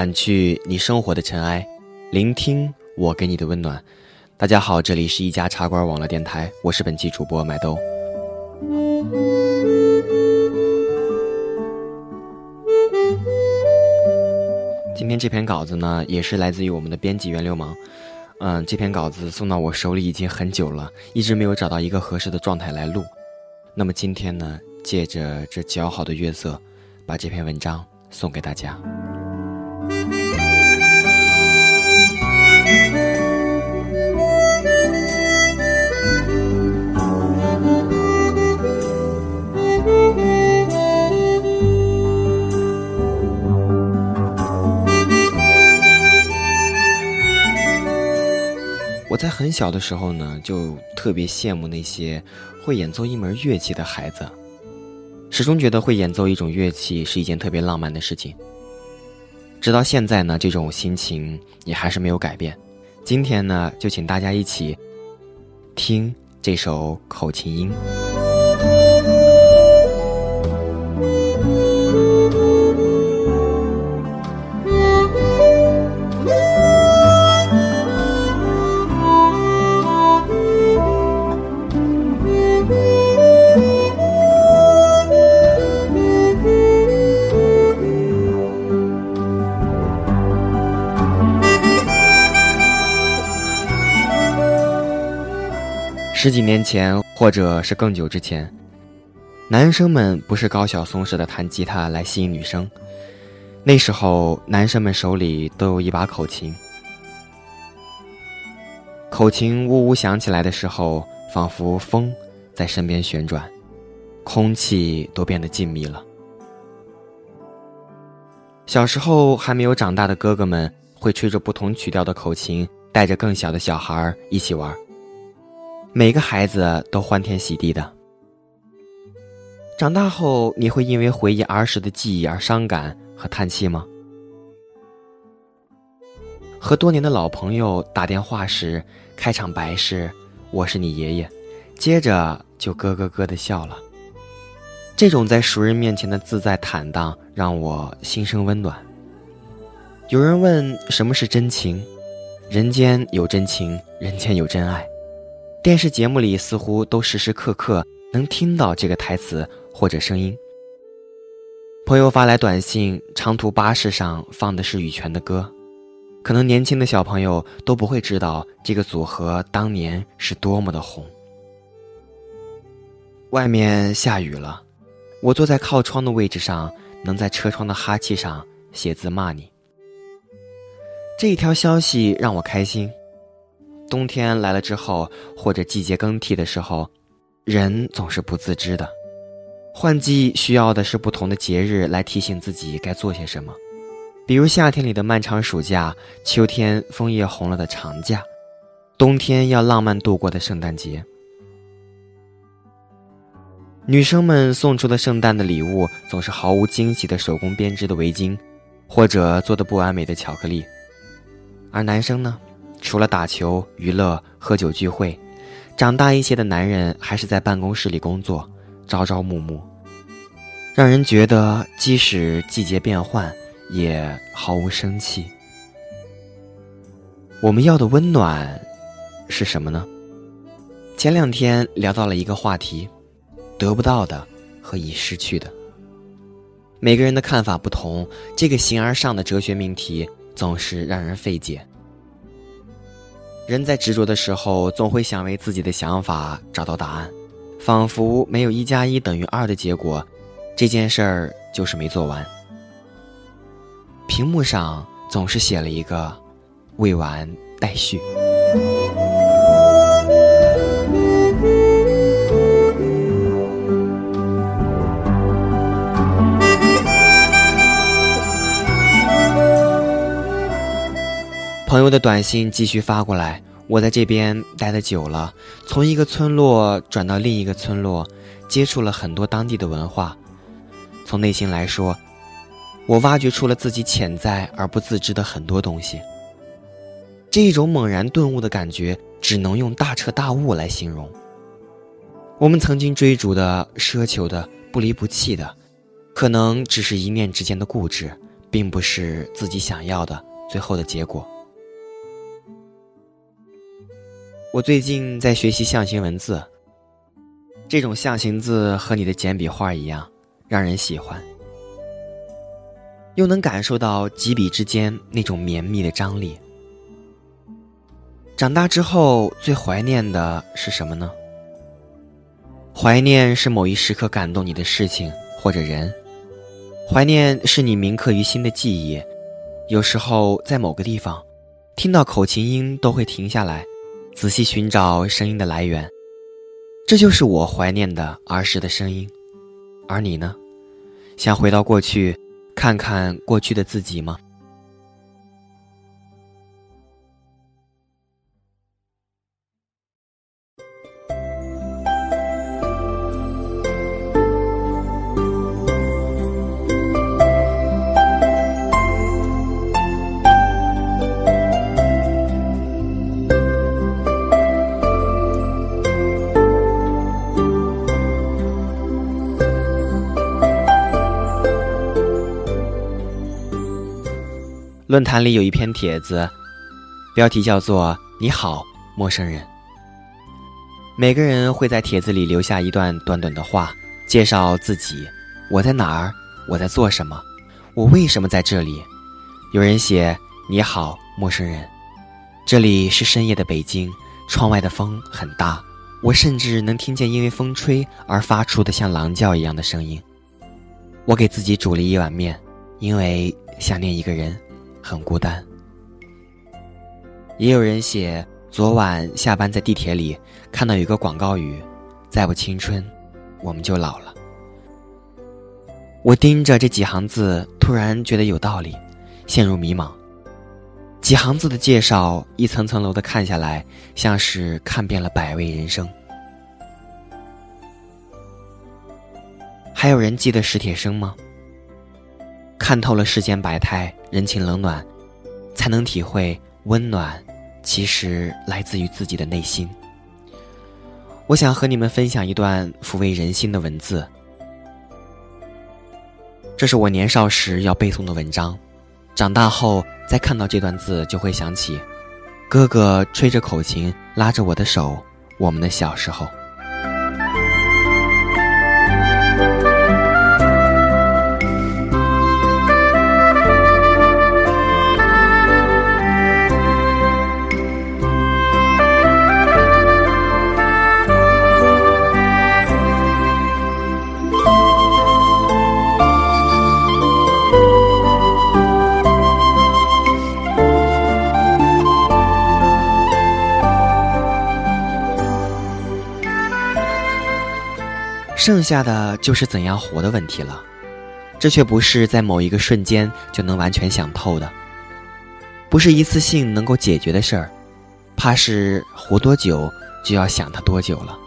掸去你生活的尘埃，聆听我给你的温暖。大家好，这里是一家茶馆网络电台，我是本期主播麦兜。今天这篇稿子呢，也是来自于我们的编辑袁流氓。嗯，这篇稿子送到我手里已经很久了，一直没有找到一个合适的状态来录。那么今天呢，借着这姣好的月色，把这篇文章送给大家。在很小的时候呢，就特别羡慕那些会演奏一门乐器的孩子，始终觉得会演奏一种乐器是一件特别浪漫的事情。直到现在呢，这种心情也还是没有改变。今天呢，就请大家一起听这首口琴音。十几年前，或者是更久之前，男生们不是高晓松式的弹吉他来吸引女生，那时候男生们手里都有一把口琴。口琴呜呜响起来的时候，仿佛风在身边旋转，空气都变得静谧了。小时候还没有长大的哥哥们会吹着不同曲调的口琴，带着更小的小孩一起玩。每个孩子都欢天喜地的。长大后，你会因为回忆儿时的记忆而伤感和叹气吗？和多年的老朋友打电话时，开场白是“我是你爷爷”，接着就咯咯咯的笑了。这种在熟人面前的自在坦荡，让我心生温暖。有人问什么是真情？人间有真情，人间有真爱。电视节目里似乎都时时刻刻能听到这个台词或者声音。朋友发来短信，长途巴士上放的是羽泉的歌，可能年轻的小朋友都不会知道这个组合当年是多么的红。外面下雨了，我坐在靠窗的位置上，能在车窗的哈气上写字骂你。这一条消息让我开心。冬天来了之后，或者季节更替的时候，人总是不自知的。换季需要的是不同的节日来提醒自己该做些什么，比如夏天里的漫长暑假，秋天枫叶红了的长假，冬天要浪漫度过的圣诞节。女生们送出的圣诞的礼物总是毫无惊喜的手工编织的围巾，或者做的不完美的巧克力，而男生呢？除了打球、娱乐、喝酒、聚会，长大一些的男人还是在办公室里工作，朝朝暮暮，让人觉得即使季节变换，也毫无生气。我们要的温暖是什么呢？前两天聊到了一个话题：得不到的和已失去的。每个人的看法不同，这个形而上的哲学命题总是让人费解。人在执着的时候，总会想为自己的想法找到答案，仿佛没有一加一等于二的结果，这件事儿就是没做完。屏幕上总是写了一个未完待续。朋友的短信继续发过来，我在这边待的久了，从一个村落转到另一个村落，接触了很多当地的文化。从内心来说，我挖掘出了自己潜在而不自知的很多东西。这一种猛然顿悟的感觉，只能用大彻大悟来形容。我们曾经追逐的、奢求的、不离不弃的，可能只是一念之间的固执，并不是自己想要的最后的结果。我最近在学习象形文字，这种象形字和你的简笔画一样，让人喜欢，又能感受到几笔之间那种绵密的张力。长大之后最怀念的是什么呢？怀念是某一时刻感动你的事情或者人，怀念是你铭刻于心的记忆。有时候在某个地方，听到口琴音都会停下来，仔细寻找声音的来源。这就是我怀念的儿时的声音。而你呢？想回到过去，看看过去的自己吗？论坛里有一篇帖子，标题叫做“你好，陌生人”。每个人会在帖子里留下一段短短的话，介绍自己：我在哪儿，我在做什么，我为什么在这里。有人写：“你好，陌生人，这里是深夜的北京，窗外的风很大，我甚至能听见因为风吹而发出的像狼叫一样的声音。我给自己煮了一碗面，因为想念一个人。”很孤单。也有人写，昨晚下班在地铁里看到有个广告语：“再不青春，我们就老了。”我盯着这几行字，突然觉得有道理，陷入迷茫。几行字的介绍，一层层楼的看下来，像是看遍了百味人生。还有人记得史铁生吗？看透了世间百态，人情冷暖，才能体会温暖，其实来自于自己的内心。我想和你们分享一段抚慰人心的文字，这是我年少时要背诵的文章，长大后再看到这段字，就会想起哥哥吹着口琴，拉着我的手，我们的小时候。剩下的就是怎样活的问题了，这却不是在某一个瞬间就能完全想透的，不是一次性能够解决的事儿，怕是活多久就要想他多久了，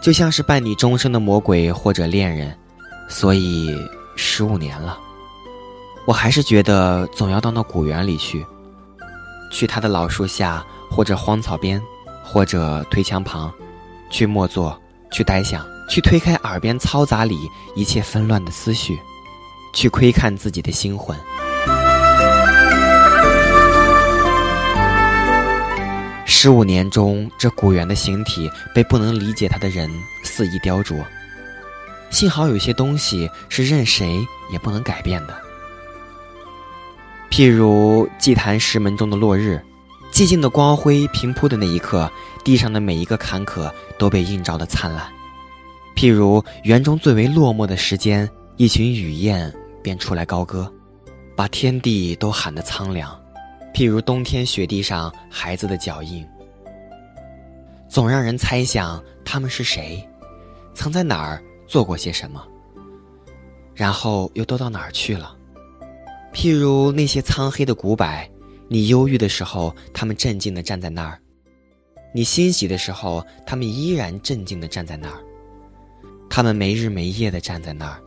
就像是伴你终生的魔鬼或者恋人，所以十五年了，我还是觉得总要到那古园里去，去他的老树下或者荒草边，或者推墙旁，去默坐，去呆想。去推开耳边嘈杂里一切纷乱的思绪，去窥看自己的心魂。十五年中，这古猿的形体被不能理解他的人肆意雕琢。幸好有些东西是任谁也不能改变的，譬如祭坛石门中的落日，寂静的光辉平铺的那一刻，地上的每一个坎坷都被映照的灿烂。譬如园中最为落寞的时间，一群雨燕便出来高歌，把天地都喊得苍凉。譬如冬天雪地上孩子的脚印，总让人猜想他们是谁，曾在哪儿做过些什么，然后又都到哪儿去了。譬如那些苍黑的古柏，你忧郁的时候，他们镇静地站在那儿；你欣喜的时候，他们依然镇静地站在那儿。他们没日没夜地站在那儿，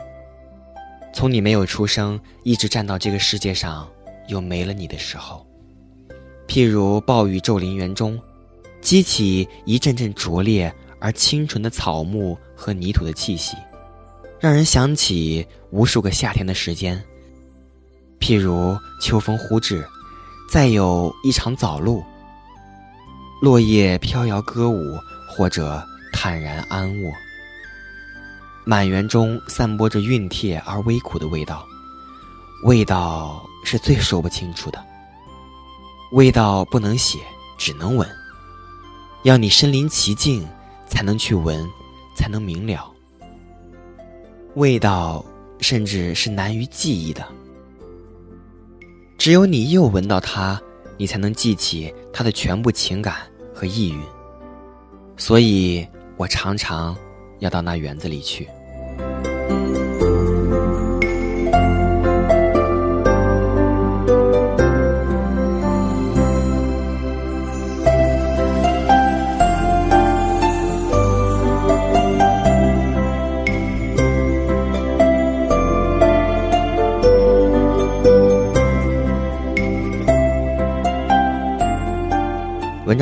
从你没有出生，一直站到这个世界上又没了你的时候。譬如暴雨骤临园中，激起一阵阵灼烈而清纯的草木和泥土的气息，让人想起无数个夏天的时间。譬如秋风忽至，再有一场早露，落叶飘摇歌舞，或者坦然安卧。满园中散播着熨帖而微苦的味道，味道是最说不清楚的。味道不能写，只能闻，要你身临其境才能去闻，才能明了。味道甚至是难于记忆的，只有你又闻到它，你才能记起它的全部情感和意蕴。所以我常常要到那园子里去。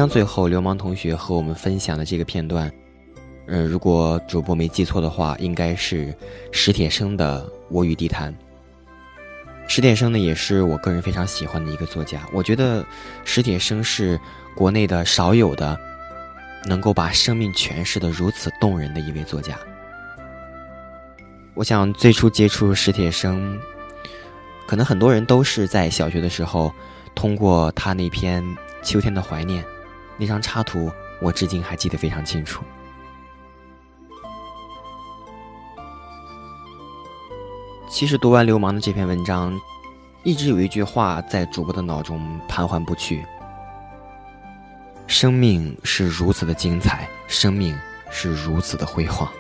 最后，流氓同学和我们分享的这个片段，嗯，如果主播没记错的话，应该是史铁生的《我与地坛》。史铁生呢，也是我个人非常喜欢的一个作家。我觉得史铁生是国内的少有的能够把生命诠释的如此动人的一位作家。我想最初接触史铁生，可能很多人都是在小学的时候，通过他那篇《秋天的怀念》。那张插图我至今还记得非常清楚。其实读完《流氓》的这篇文章，一直有一句话在主播的脑中盘桓不去：生命是如此的精彩，生命是如此的辉煌。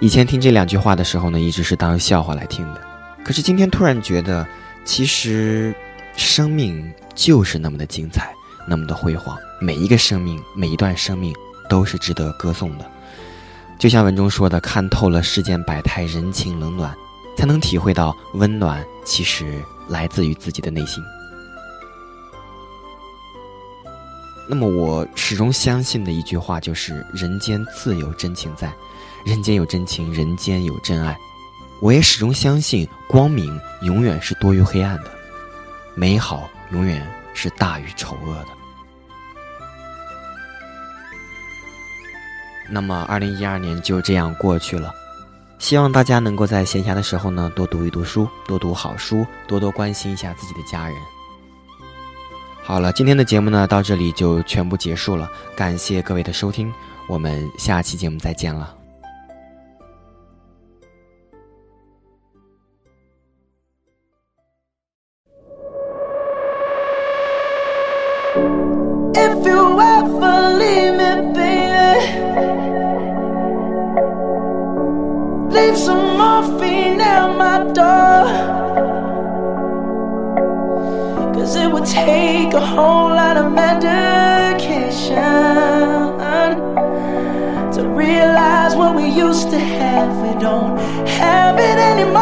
以前听这两句话的时候呢，一直是当笑话来听的。可是今天突然觉得，其实生命就是那么的精彩。那么的辉煌，每一个生命，每一段生命，都是值得歌颂的。就像文中说的：“看透了世间百态，人情冷暖，才能体会到温暖其实来自于自己的内心。”那么，我始终相信的一句话就是：“人间自有真情在，人间有真情，人间有真爱。”我也始终相信，光明永远是多于黑暗的，美好永远。是大于丑恶的。那么，二零一二年就这样过去了。希望大家能够在闲暇的时候呢，多读一读书，多读好书，多多关心一下自己的家人。好了，今天的节目呢，到这里就全部结束了。感谢各位的收听，我们下期节目再见了。Realize what we used to have. We don't have it anymore.